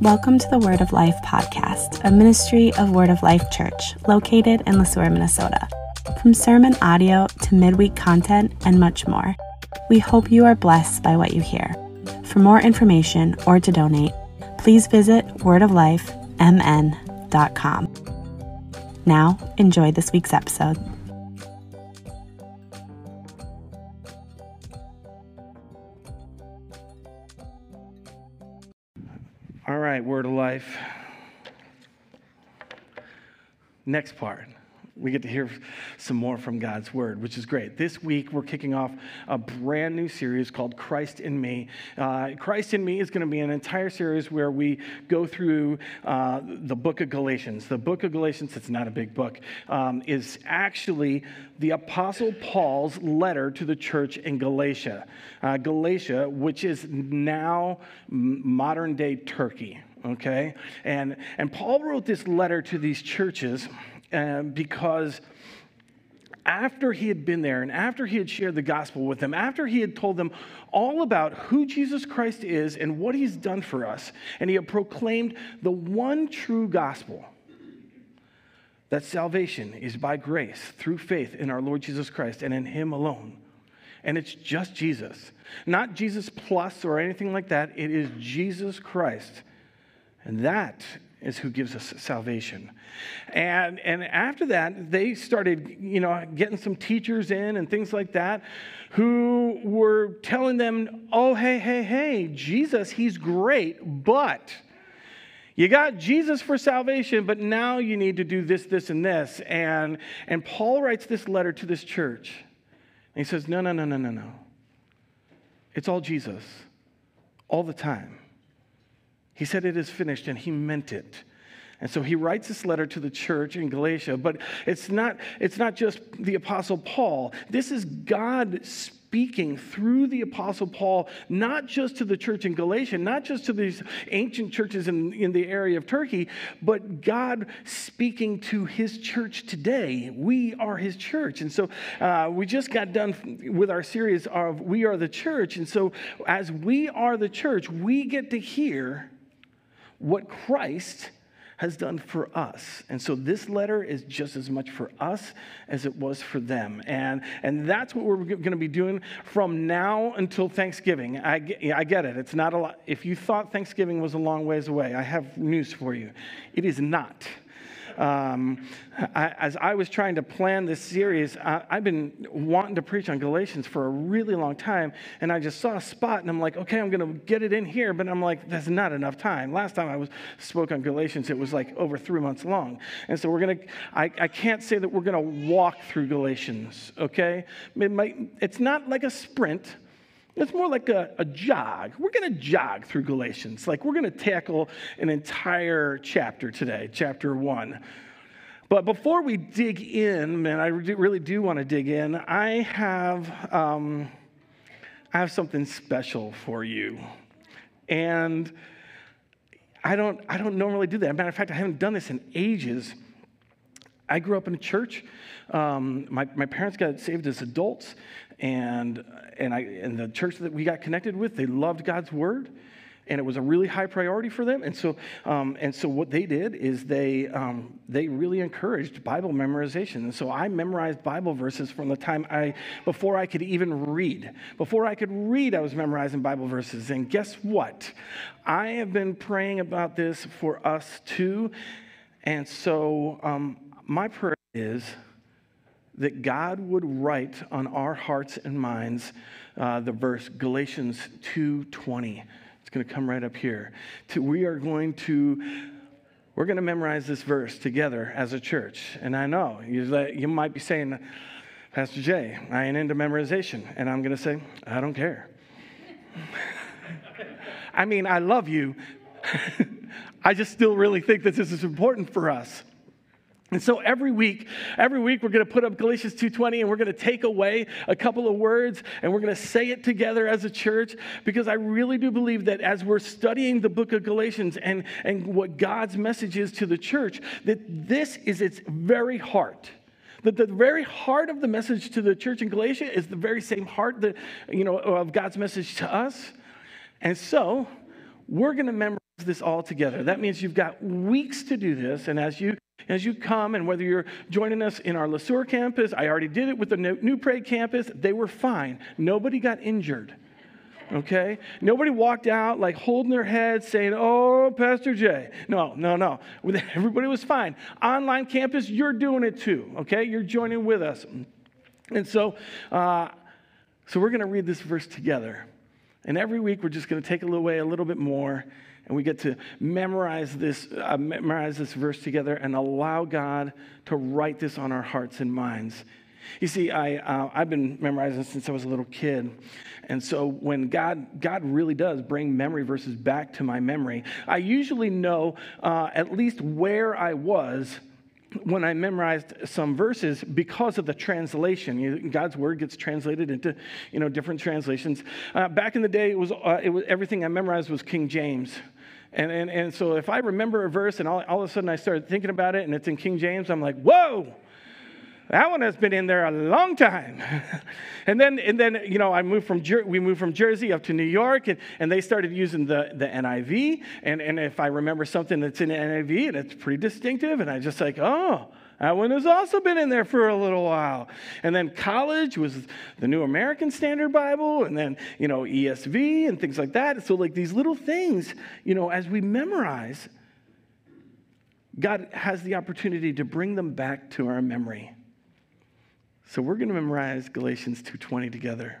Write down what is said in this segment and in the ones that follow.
Welcome to the Word of Life podcast, a ministry of Word of Life Church located in Le Sueur, Minnesota. From sermon audio to midweek content and much more, we hope you are blessed by what you hear. For more information or to donate, please visit wordoflifemn.com. Now, enjoy this week's episode. All right, word of life. Next part. We get to hear some more from God's word, which is great. This week, we're kicking off a brand new series called Christ in Me. Uh, Christ in Me is going to be an entire series where we go through uh, the book of Galatians. The book of Galatians, it's not a big book, um, is actually the Apostle Paul's letter to the church in Galatia. Uh, Galatia, which is now modern day Turkey okay and and paul wrote this letter to these churches uh, because after he had been there and after he had shared the gospel with them, after he had told them all about who Jesus Christ is and what he's done for us, and he had proclaimed the one true gospel that salvation is by grace through faith in our Lord Jesus Christ and in him alone. And it's just Jesus, not Jesus plus or anything like that. It is Jesus Christ. And that is who gives us salvation. And, and after that, they started, you know, getting some teachers in and things like that who were telling them, oh, hey, hey, hey, Jesus, he's great, but you got Jesus for salvation, but now you need to do this, this, and this. And, and Paul writes this letter to this church. And he says, no, no, no, no, no, no. It's all Jesus, all the time. He said it is finished, and he meant it. And so he writes this letter to the church in Galatia, but it's not, it's not just the Apostle Paul. This is God speaking through the Apostle Paul, not just to the church in Galatia, not just to these ancient churches in, in the area of Turkey, but God speaking to his church today. We are his church. And so uh, we just got done with our series of We Are the Church. And so as we are the church, we get to hear what Christ has done for us. And so this letter is just as much for us as it was for them. And, and that's what we're going to be doing from now until Thanksgiving. I I get it. It's not a lot. If you thought Thanksgiving was a long ways away, I have news for you. It is not. Um, I, as I was trying to plan this series, I, have been wanting to preach on Galatians for a really long time, and I just saw a spot, and I'm like, okay, I'm going to get it in here, but I'm like, that's not enough time. Last time I was spoke on Galatians, it was like over three months long, and so we're going to. I, can't say that we're going to walk through Galatians. Okay, it might, it's not like a sprint. It's more like a, a jog. We're going to jog through Galatians. Like we're going to tackle an entire chapter today, chapter one. But before we dig in, man, I really do want to dig in. I have, um, I have something special for you, and I don't, I don't normally do that. matter of fact, I haven't done this in ages. I grew up in a church. Um, my, my parents got saved as adults, and, and, I, and the church that we got connected with, they loved God's word, and it was a really high priority for them. And so, um, and so what they did is they, um, they really encouraged Bible memorization. And so I memorized Bible verses from the time I, before I could even read. Before I could read, I was memorizing Bible verses. And guess what? I have been praying about this for us too. And so um, my prayer is that God would write on our hearts and minds uh, the verse Galatians 2:20. It's going to come right up here. To, we are going to we're going to memorize this verse together as a church. And I know you, you might be saying, Pastor J, I ain't into memorization. And I'm going to say, I don't care. I mean, I love you. I just still really think that this is important for us. And so every week, every week we're going to put up Galatians 2:20 and we're going to take away a couple of words and we're going to say it together as a church because I really do believe that as we're studying the book of Galatians and, and what God's message is to the church, that this is its very heart. That the very heart of the message to the church in Galatia is the very same heart that, you know, of God's message to us. And so we're going to memorize this all together. That means you've got weeks to do this. And as you as you come, and whether you're joining us in our Le Sueur campus, I already did it with the New Prague campus, they were fine. Nobody got injured. Okay? Nobody walked out like holding their head saying, Oh, Pastor J. No, no, no. Everybody was fine. Online campus, you're doing it too. Okay? You're joining with us. And so, uh, so we're going to read this verse together. And every week, we're just going to take away a little bit more and we get to memorize this, uh, memorize this verse together and allow God to write this on our hearts and minds. You see, I, uh, I've been memorizing since I was a little kid. And so when God, God really does bring memory verses back to my memory, I usually know uh, at least where I was when I memorized some verses because of the translation. God's word gets translated into you know different translations. Uh, back in the day, it was, uh, it was everything I memorized was King James. And, and, and so if I remember a verse and all, all of a sudden I start thinking about it and it's in King James, I'm like, whoa, that one has been in there a long time. and then, and then you know, I moved from, we moved from Jersey up to New York, and, and they started using the, the NIV. And, and if I remember something that's in NIV and it's pretty distinctive, and I just like, oh, that one has also been in there for a little while. And then college was the New American Standard Bible, and then, you know, ESV and things like that. So, like these little things, you know, as we memorize, God has the opportunity to bring them back to our memory. So we're going to memorize Galatians 2:20 together.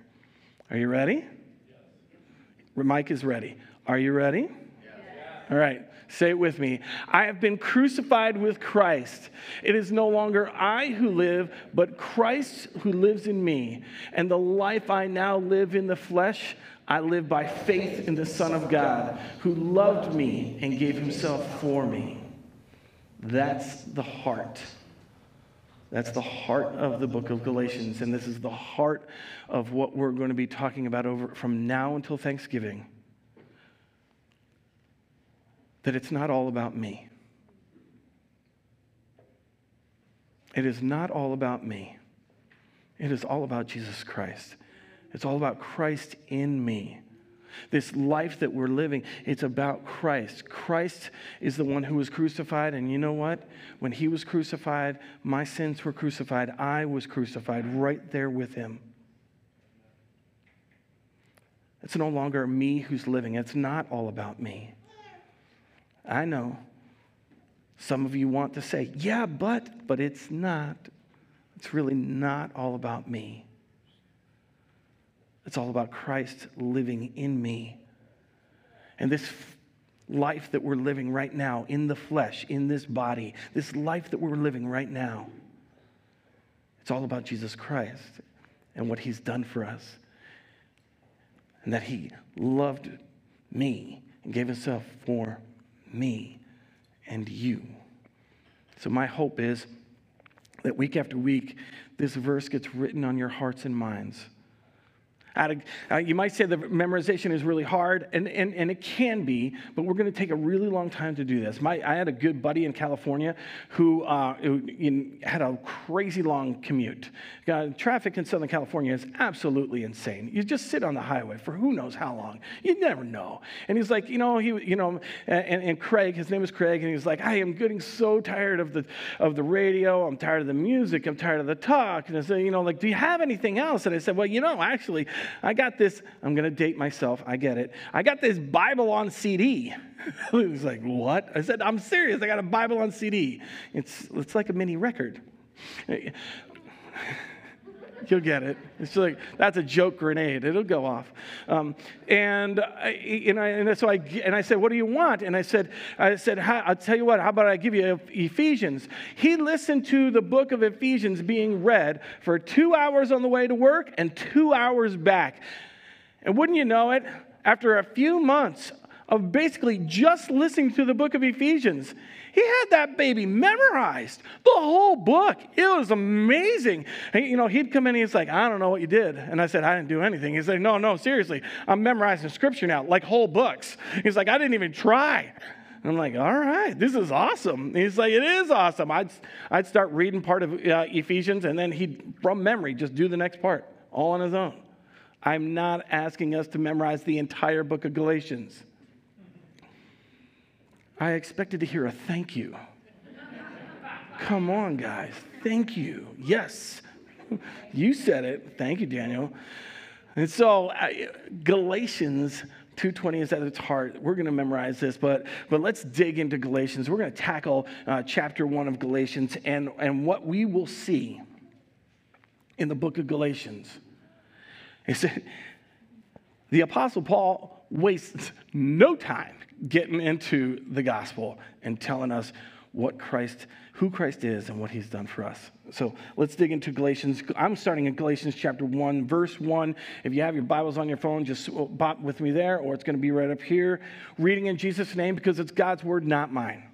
Are you ready? Yes. Mike is ready. Are you ready? Yes. All right. Say it with me. I have been crucified with Christ. It is no longer I who live, but Christ who lives in me. And the life I now live in the flesh, I live by faith in the Son of God, who loved me and gave himself for me. That's the heart. That's the heart of the book of Galatians. And this is the heart of what we're going to be talking about over from now until Thanksgiving that it's not all about me. It is not all about me. It is all about Jesus Christ. It's all about Christ in me. This life that we're living, it's about Christ. Christ is the one who was crucified. And you know what? When he was crucified, my sins were crucified. I was crucified right there with him. It's no longer me who's living. It's not all about me. I know. Some of you want to say, yeah, but, but it's not. It's really not all about me. It's all about Christ living in me. And this life that we're living right now in the flesh, in this body, this life that we're living right now, it's all about Jesus Christ and what he's done for us. And that he loved me and gave himself for me, and you. So, my hope is that week after week, this verse gets written on your hearts and minds uh, you might say the memorization is really hard, and, and, and it can be, but we're going to take a really long time to do this. My, I had a good buddy in California who, uh, who in, had a crazy long commute. Uh, traffic in Southern California is absolutely insane. You just sit on the highway for who knows how long. You never know. And he's like, you know, he, you know, and, and Craig, his name is Craig, and he's like, I am getting so tired of the of the radio. I'm tired of the music. I'm tired of the talk. And I said, you know, like, do you have anything else? And I said, well, you know, actually, I got this, I'm going to date myself. I get it. I got this Bible on CD. he was like, What? I said, I'm serious. I got a Bible on CD. It's, it's like a mini record. You'll get it. It's like, that's a joke grenade. It'll go off. Um, and, I, and, I, and so I, and I said, what do you want? And I said, I said, I'll tell you what, how about I give you Ephesians? He listened to the book of Ephesians being read for two hours on the way to work and two hours back. And wouldn't you know it, after a few months of basically just listening to the book of Ephesians. He had that baby memorized, the whole book. It was amazing. He, you know, he'd come in and he's like, I don't know what you did. And I said, I didn't do anything. He's like, No, no, seriously. I'm memorizing scripture now, like whole books. He's like, I didn't even try. And I'm like, all right, this is awesome. He's like, it is awesome. I'd, I'd start reading part of uh, Ephesians and then he'd, from memory, just do the next part all on his own. I'm not asking us to memorize the entire book of Galatians. I expected to hear a thank you. Come on, guys. Thank you. Yes. You said it. Thank you, Daniel. And so uh, Galatians 220 is at its heart. We're going to memorize this, but, but let's dig into Galatians. We're going to tackle uh, chapter 1 of Galatians and, and what we will see in the book of Galatians. Is said, the Apostle Paul wastes no time getting into the gospel and telling us what Christ, who Christ is and what he's done for us. So let's dig into Galatians. I'm starting in Galatians chapter 1, verse 1. If you have your Bibles on your phone, just pop with me there, or it's going to be right up here. Reading in Jesus' name because it's God's word, not mine.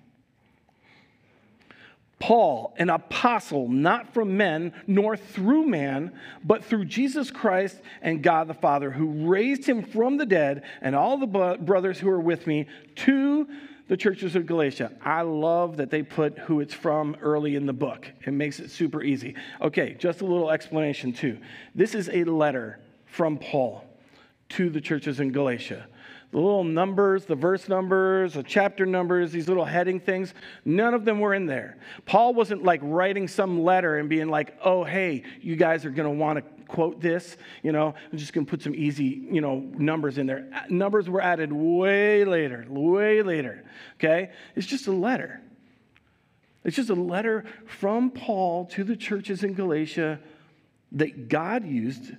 Paul, an apostle, not from men, nor through man, but through Jesus Christ and God the Father, who raised him from the dead, and all the brothers who are with me, to the churches of Galatia. I love that they put who it's from early in the book. It makes it super easy. Okay, just a little explanation too. This is a letter from Paul to the churches in Galatia the little numbers, the verse numbers, the chapter numbers, these little heading things, none of them were in there. Paul wasn't like writing some letter and being like, oh, hey, you guys are going to want to quote this. You know, I'm just going to put some easy, you know, numbers in there. Numbers were added way later, way later. Okay? It's just a letter. It's just a letter from Paul to the churches in Galatia that God used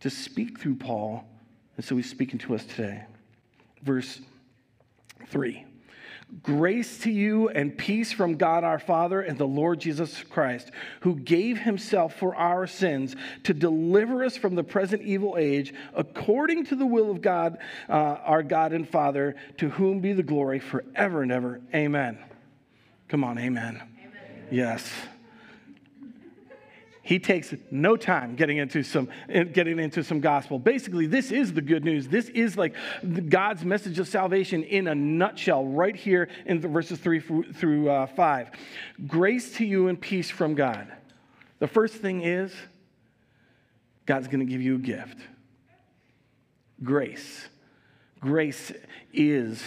to speak through Paul. And so he's speaking to us today verse 3. Grace to you and peace from God our Father and the Lord Jesus Christ, who gave himself for our sins to deliver us from the present evil age, according to the will of God, uh, our God and Father, to whom be the glory forever and ever. Amen. Come on, amen. amen. Yes he takes no time getting into some getting into some gospel. Basically this is the good news. This is like god's message of salvation in a nutshell right here in verses 3 through uh, 5 grace to you and peace from god. The first thing is god's going to give you a gift. Grace. Grace is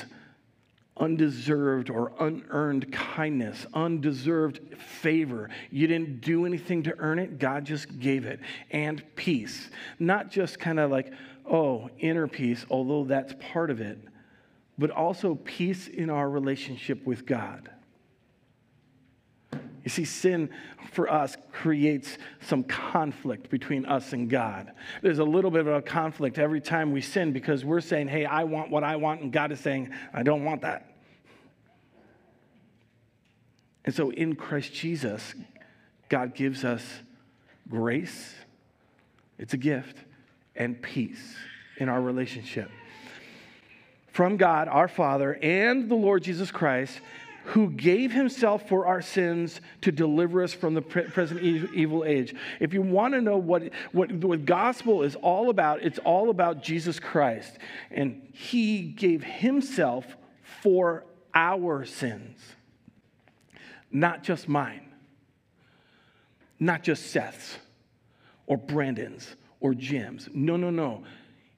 undeserved or unearned kindness, undeserved favor. You didn't do anything to earn it, God just gave it. And peace. Not just kind of like, oh, inner peace, although that's part of it, but also peace in our relationship with God. You see, sin for us creates some conflict between us and God. There's a little bit of a conflict every time we sin because we're saying, hey, I want what I want, and God is saying, I don't want that. And so in Christ Jesus, God gives us grace, it's a gift, and peace in our relationship. From God, our Father, and the Lord Jesus Christ, who gave himself for our sins to deliver us from the present evil age. If you want to know what, what, what gospel is all about, it's all about Jesus Christ. And he gave himself for our sins not just mine, not just Seth's or Brandon's or Jim's. No, no, no.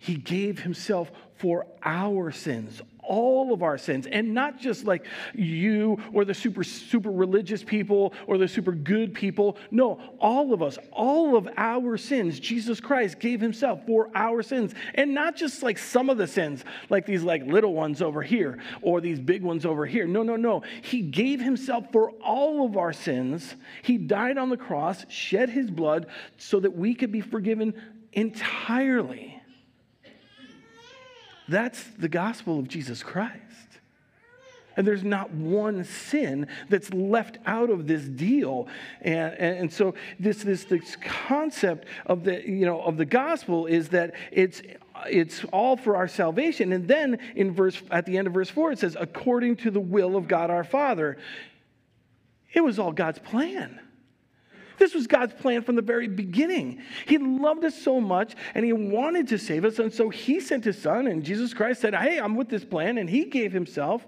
He gave himself for our sins, all of our sins, and not just like you or the super, super religious people or the super good people. No, all of us, all of our sins, Jesus Christ gave himself for our sins. And not just like some of the sins, like these like little ones over here or these big ones over here. No, no, no. He gave himself for all of our sins. He died on the cross, shed his blood so that we could be forgiven entirely. That's the gospel of Jesus Christ. And there's not one sin that's left out of this deal. And, and, and, so this, this, this concept of the, you know, of the gospel is that it's it's all for our salvation. And then in verse at the end of verse 4 it says according to the will of God our Father. It was all God's plan. This was God's plan from the very beginning. He loved us so much and he wanted to save us and so he sent his son and Jesus Christ said, "Hey, I'm with this plan." And he gave himself.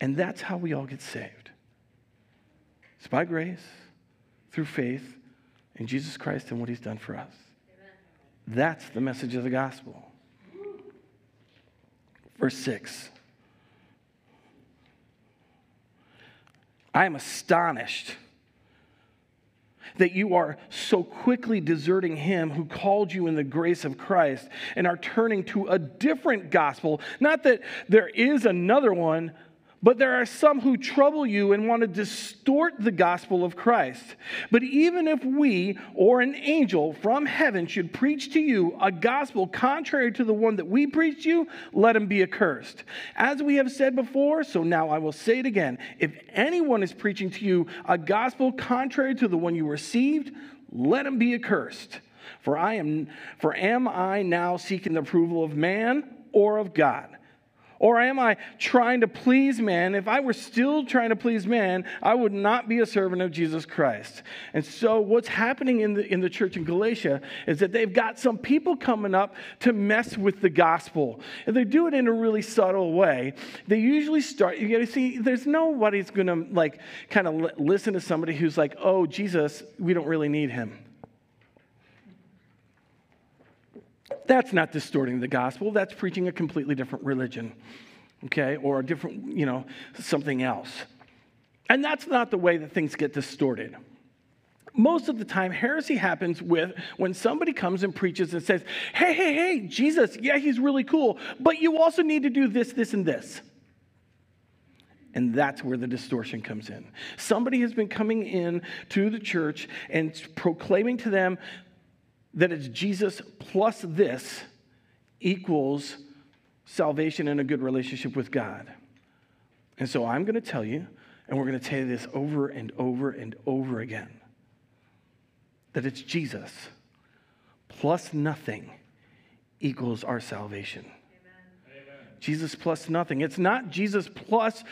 And that's how we all get saved. It's by grace through faith in Jesus Christ and what he's done for us. That's the message of the gospel. Verse 6. I am astonished that you are so quickly deserting him who called you in the grace of Christ and are turning to a different gospel. Not that there is another one, but there are some who trouble you and want to distort the gospel of Christ. But even if we or an angel from heaven should preach to you a gospel contrary to the one that we preach you, let him be accursed. As we have said before, so now I will say it again. If anyone is preaching to you a gospel contrary to the one you received, let him be accursed. For I am for am I now seeking the approval of man or of God? Or am I trying to please man? If I were still trying to please man, I would not be a servant of Jesus Christ. And so, what's happening in the, in the church in Galatia is that they've got some people coming up to mess with the gospel. And they do it in a really subtle way. They usually start, you gotta see, there's nobody's gonna like kind of listen to somebody who's like, oh, Jesus, we don't really need him. That's not distorting the gospel. That's preaching a completely different religion, okay, or a different, you know, something else. And that's not the way that things get distorted. Most of the time, heresy happens with when somebody comes and preaches and says, hey, hey, hey, Jesus, yeah, he's really cool, but you also need to do this, this, and this. And that's where the distortion comes in. Somebody has been coming in to the church and proclaiming to them that it's Jesus plus this equals salvation and a good relationship with God. And so I'm going to tell you, and we're going to tell you this over and over and over again, that it's Jesus plus nothing equals our salvation. Amen. Jesus plus nothing. It's not Jesus plus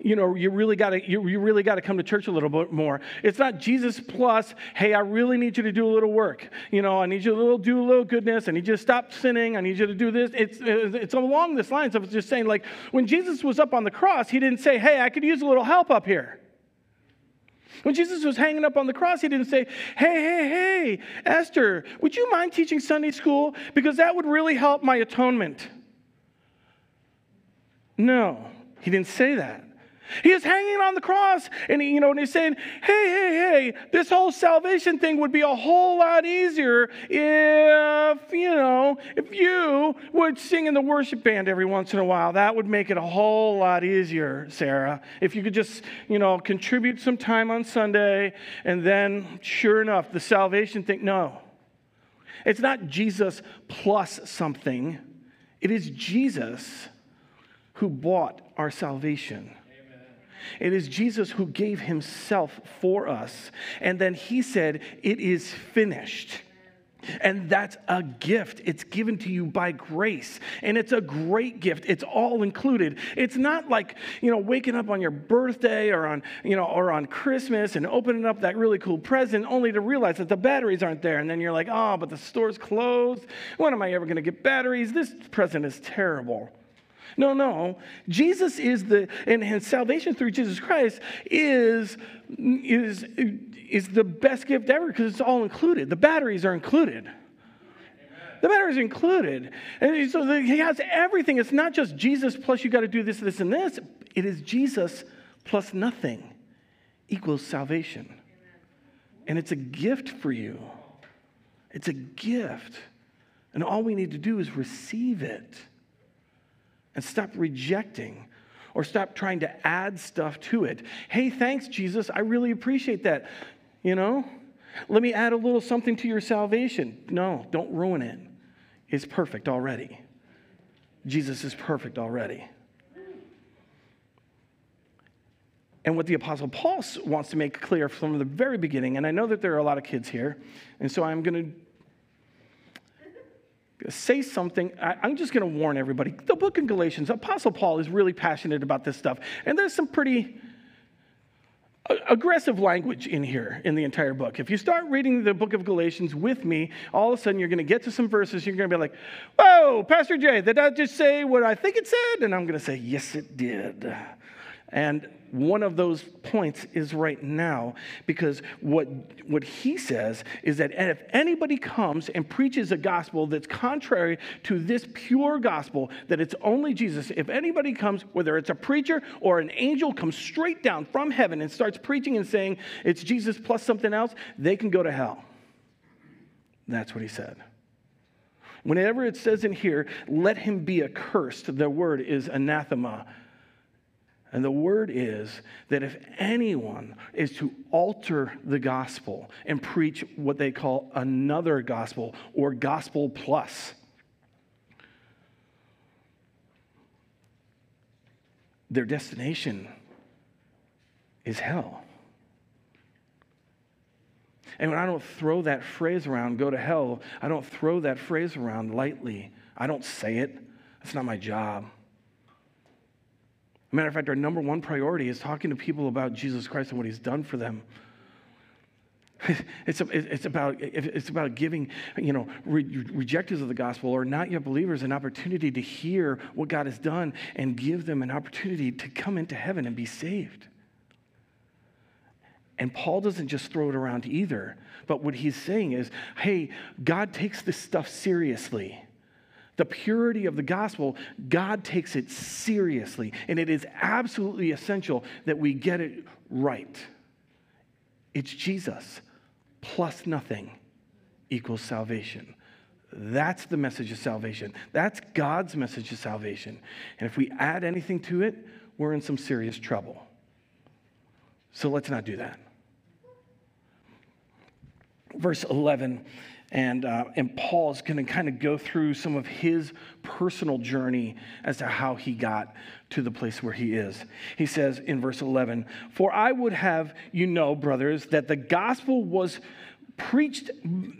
you know, you really got to you, you really got to come to church a little bit more. It's not Jesus plus, hey, I really need you to do a little work. You know, I need you to do a little goodness. I need you to stop sinning. I need you to do this. It's it's along this lines of just saying like when Jesus was up on the cross, he didn't say, hey, I could use a little help up here. When Jesus was hanging up on the cross, he didn't say, Hey, hey, hey, Esther, would you mind teaching Sunday school? Because that would really help my atonement. No, he didn't say that. He is hanging on the cross and he, you know, and he's saying, hey, hey, hey, this whole salvation thing would be a whole lot easier if, you know, if you would sing in the worship band every once in a while. That would make it a whole lot easier, Sarah. If you could just, you know, contribute some time on Sunday and then, sure enough, the salvation thing, no. It's not Jesus plus something, it is Jesus who bought our salvation. It is Jesus who gave himself for us. And then he said, It is finished. And that's a gift. It's given to you by grace. And it's a great gift. It's all included. It's not like, you know, waking up on your birthday or on, you know, or on Christmas and opening up that really cool present only to realize that the batteries aren't there. And then you're like, oh, but the store's closed. When am I ever going to get batteries? This present is terrible. No, no. Jesus is the, and, and salvation through Jesus Christ is, is, is the best gift ever because it's all included. The batteries are included. The batteries are included. And so he has everything. It's not just Jesus plus you got to do this, this, and this. It is Jesus plus nothing equals salvation. And it's a gift for you. It's a gift. And all we need to do is receive it and stop rejecting or stop trying to add stuff to it. Hey, thanks, Jesus. I really appreciate that. You know, let me add a little something to your salvation. No, don't ruin it. It's perfect already. Jesus is perfect already. And what the Apostle Paul wants to make clear from the very beginning, and I know that there are a lot of kids here, and so I'm going to say something. I, am just going to warn everybody. The book of Galatians, Apostle Paul is really passionate about this stuff. And there's some pretty uh, aggressive language in here in the entire book. If you start reading the book of Galatians with me, all of a sudden you're going to get to some verses, you're going to be like, Whoa, Pastor J, did I just say what I think it said? And I'm going to say, Yes, it did. And one of those points is right now because what, what he says is that if anybody comes and preaches a gospel that's contrary to this pure gospel, that it's only Jesus, if anybody comes, whether it's a preacher or an angel, comes straight down from heaven and starts preaching and saying it's Jesus plus something else, they can go to hell. That's what he said. Whenever it says in here, let him be accursed, the word is anathema and the word is that if anyone is to alter the gospel and preach what they call another gospel or gospel plus, their destination is hell. And when I don't throw that phrase around, go to hell, I don't throw that phrase around lightly. I don't say it. That's not my job. Matter of fact, our number one priority is talking to people about Jesus Christ and what he's done for them. It's, it's, about, it's about giving, you know, re- rejectors of the gospel or not yet believers an opportunity to hear what God has done and give them an opportunity to come into heaven and be saved. And Paul doesn't just throw it around either, but what he's saying is hey, God takes this stuff seriously. The purity of the gospel, God takes it seriously, and it is absolutely essential that we get it right. It's Jesus plus nothing equals salvation. That's the message of salvation. That's God's message of salvation. And if we add anything to it, we're in some serious trouble. So let's not do that verse 11. And, uh, and Paul is going to kind of go through some of his personal journey as to how he got to the place where he is. He says in verse 11, For I would have you know, brothers, that the gospel was preached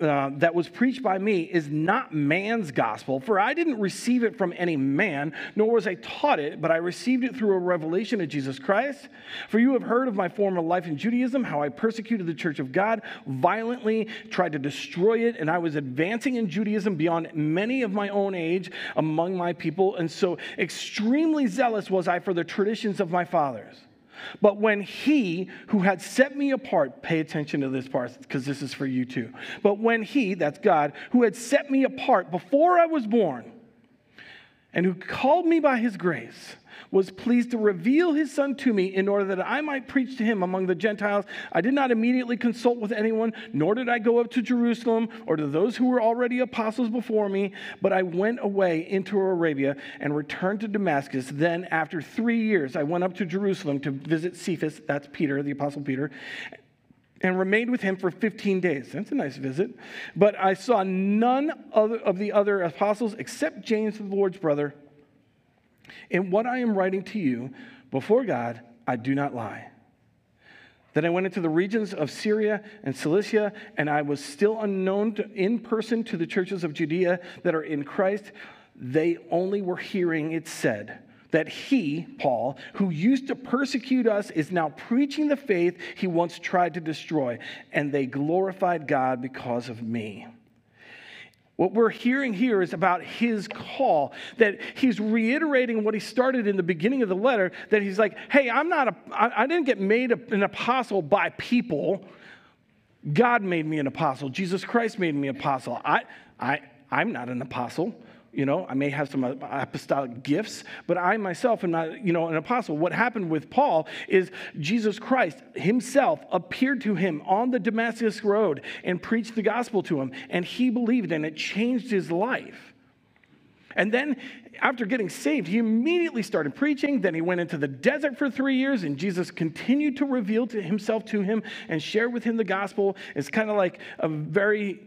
uh, that was preached by me is not man's gospel for i didn't receive it from any man nor was i taught it but i received it through a revelation of jesus christ. For you have heard of my former life in judaism how i persecuted the church of god violently tried to destroy it and i was advancing in judaism beyond many of my own age among my people and so extremely zealous was i for the traditions of my fathers but when he who had set me apart, pay attention to this part because this is for you too. But when he, that's God, who had set me apart before I was born and who called me by his grace, was pleased to reveal his son to me in order that I might preach to him among the Gentiles. I did not immediately consult with anyone, nor did I go up to Jerusalem or to those who were already apostles before me, but I went away into Arabia and returned to Damascus. Then, after three years, I went up to Jerusalem to visit Cephas, that's Peter, the apostle Peter, and remained with him for 15 days. That's a nice visit. But I saw none of the other apostles except James, the Lord's brother. In what I am writing to you before God, I do not lie. Then I went into the regions of Syria and Cilicia, and I was still unknown to, in person to the churches of Judea that are in Christ. They only were hearing it said that he, Paul, who used to persecute us, is now preaching the faith he once tried to destroy, and they glorified God because of me. What we're hearing here is about his call, that he's reiterating what he started in the beginning of the letter, that he's like, hey, I'm not a, I, I didn't get made an apostle by people. God made me an apostle. Jesus Christ made me an apostle. I, I, I'm not an apostle. You know, I may have some uh, apostolic gifts, but I myself am not, you know, an apostle. What happened with Paul is Jesus Christ himself appeared to him on the Damascus road and preached the gospel to him, and he believed, and it changed his life. And then, after getting saved, he immediately started preaching. Then he went into the desert for three years, and Jesus continued to reveal to himself to him and share with him the gospel. It's kind of like a very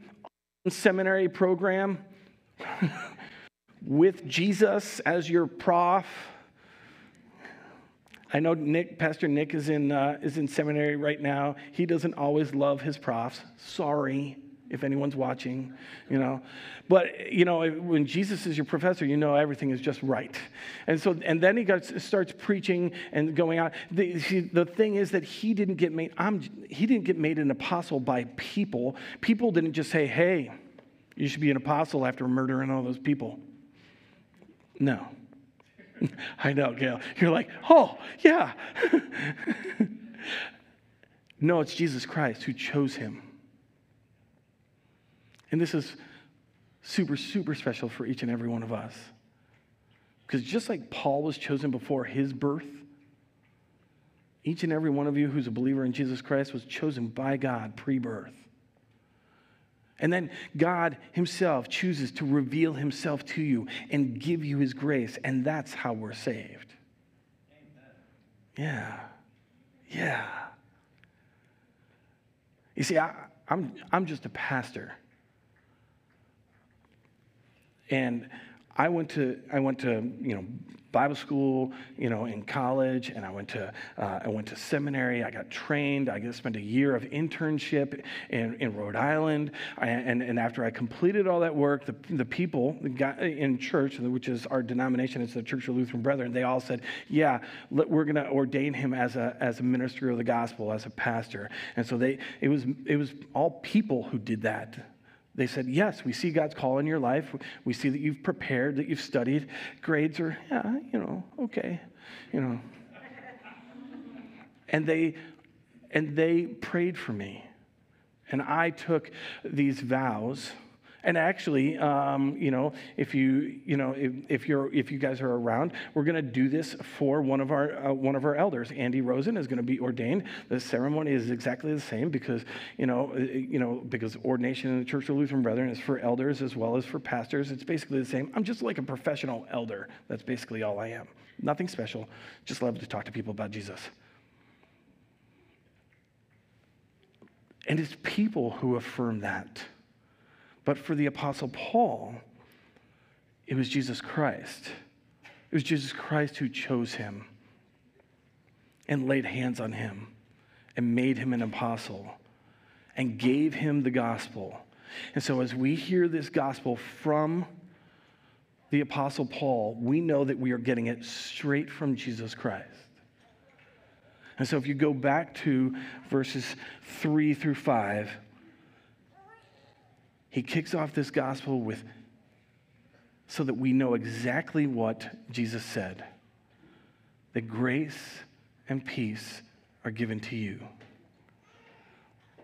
seminary program. with Jesus as your prof. I know Nick, Pastor Nick is in, uh, is in seminary right now. He doesn't always love his profs. Sorry. if anyone's watching, you know. But, you know, when Jesus is your professor, you know everything is just right. And so, and then he got, starts preaching and going out. The, the thing is that he didn't get made, I'm, he didn't get made an apostle by people. People didn't just say, hey, you should be an apostle after murdering all those people. No. I know, Gail. You're like, oh, yeah. no, it's Jesus Christ who chose him. And this is super, super special for each and every one of us. Because just like Paul was chosen before his birth, each and every one of you who's a believer in Jesus Christ was chosen by God pre birth. And then God Himself chooses to reveal Himself to you and give you His grace. And that's how we're saved. Amen. Yeah. Yeah. You see, I, I'm, I'm just a pastor. And I went to, I went to, you know, Bible school, you know, in college, and I went to, uh, I went to seminary. I got trained. I spent a year of internship in, in Rhode Island. I, and, and after I completed all that work, the, the people in church, which is our denomination, it's the Church of Lutheran Brethren, they all said, yeah, we're going to ordain him as a, as a minister of the gospel, as a pastor. And so they, it was, it was all people who did that. They said, Yes, we see God's call in your life. We see that you've prepared, that you've studied. Grades are, yeah, you know, okay, you know. and they and they prayed for me. And I took these vows and actually, um, you know, if you, you know, if, if, you're, if you guys are around, we're going to do this for one of our, uh, one of our elders. Andy Rosen is going to be ordained. The ceremony is exactly the same because, you know, uh, you know, because ordination in the Church of Lutheran Brethren is for elders as well as for pastors. It's basically the same. I'm just like a professional elder. That's basically all I am. Nothing special. Just love to talk to people about Jesus. And it's people who affirm that. But for the Apostle Paul, it was Jesus Christ. It was Jesus Christ who chose him and laid hands on him and made him an apostle and gave him the gospel. And so, as we hear this gospel from the Apostle Paul, we know that we are getting it straight from Jesus Christ. And so, if you go back to verses three through five, he kicks off this gospel with so that we know exactly what Jesus said that grace and peace are given to you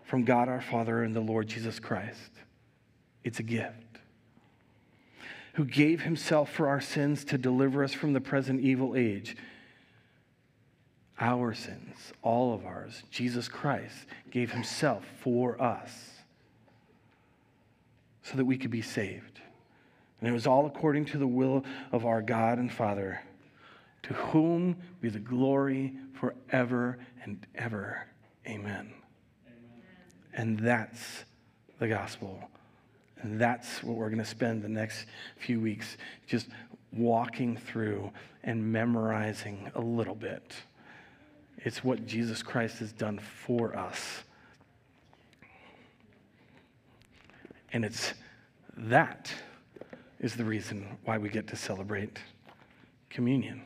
from God our Father and the Lord Jesus Christ. It's a gift. Who gave himself for our sins to deliver us from the present evil age. Our sins, all of ours, Jesus Christ gave himself for us so that we could be saved. And it was all according to the will of our God and Father, to whom be the glory forever and ever. Amen. Amen. And that's the gospel. And that's what we're going to spend the next few weeks just walking through and memorizing a little bit. It's what Jesus Christ has done for us. And it's that is the reason why we get to celebrate communion.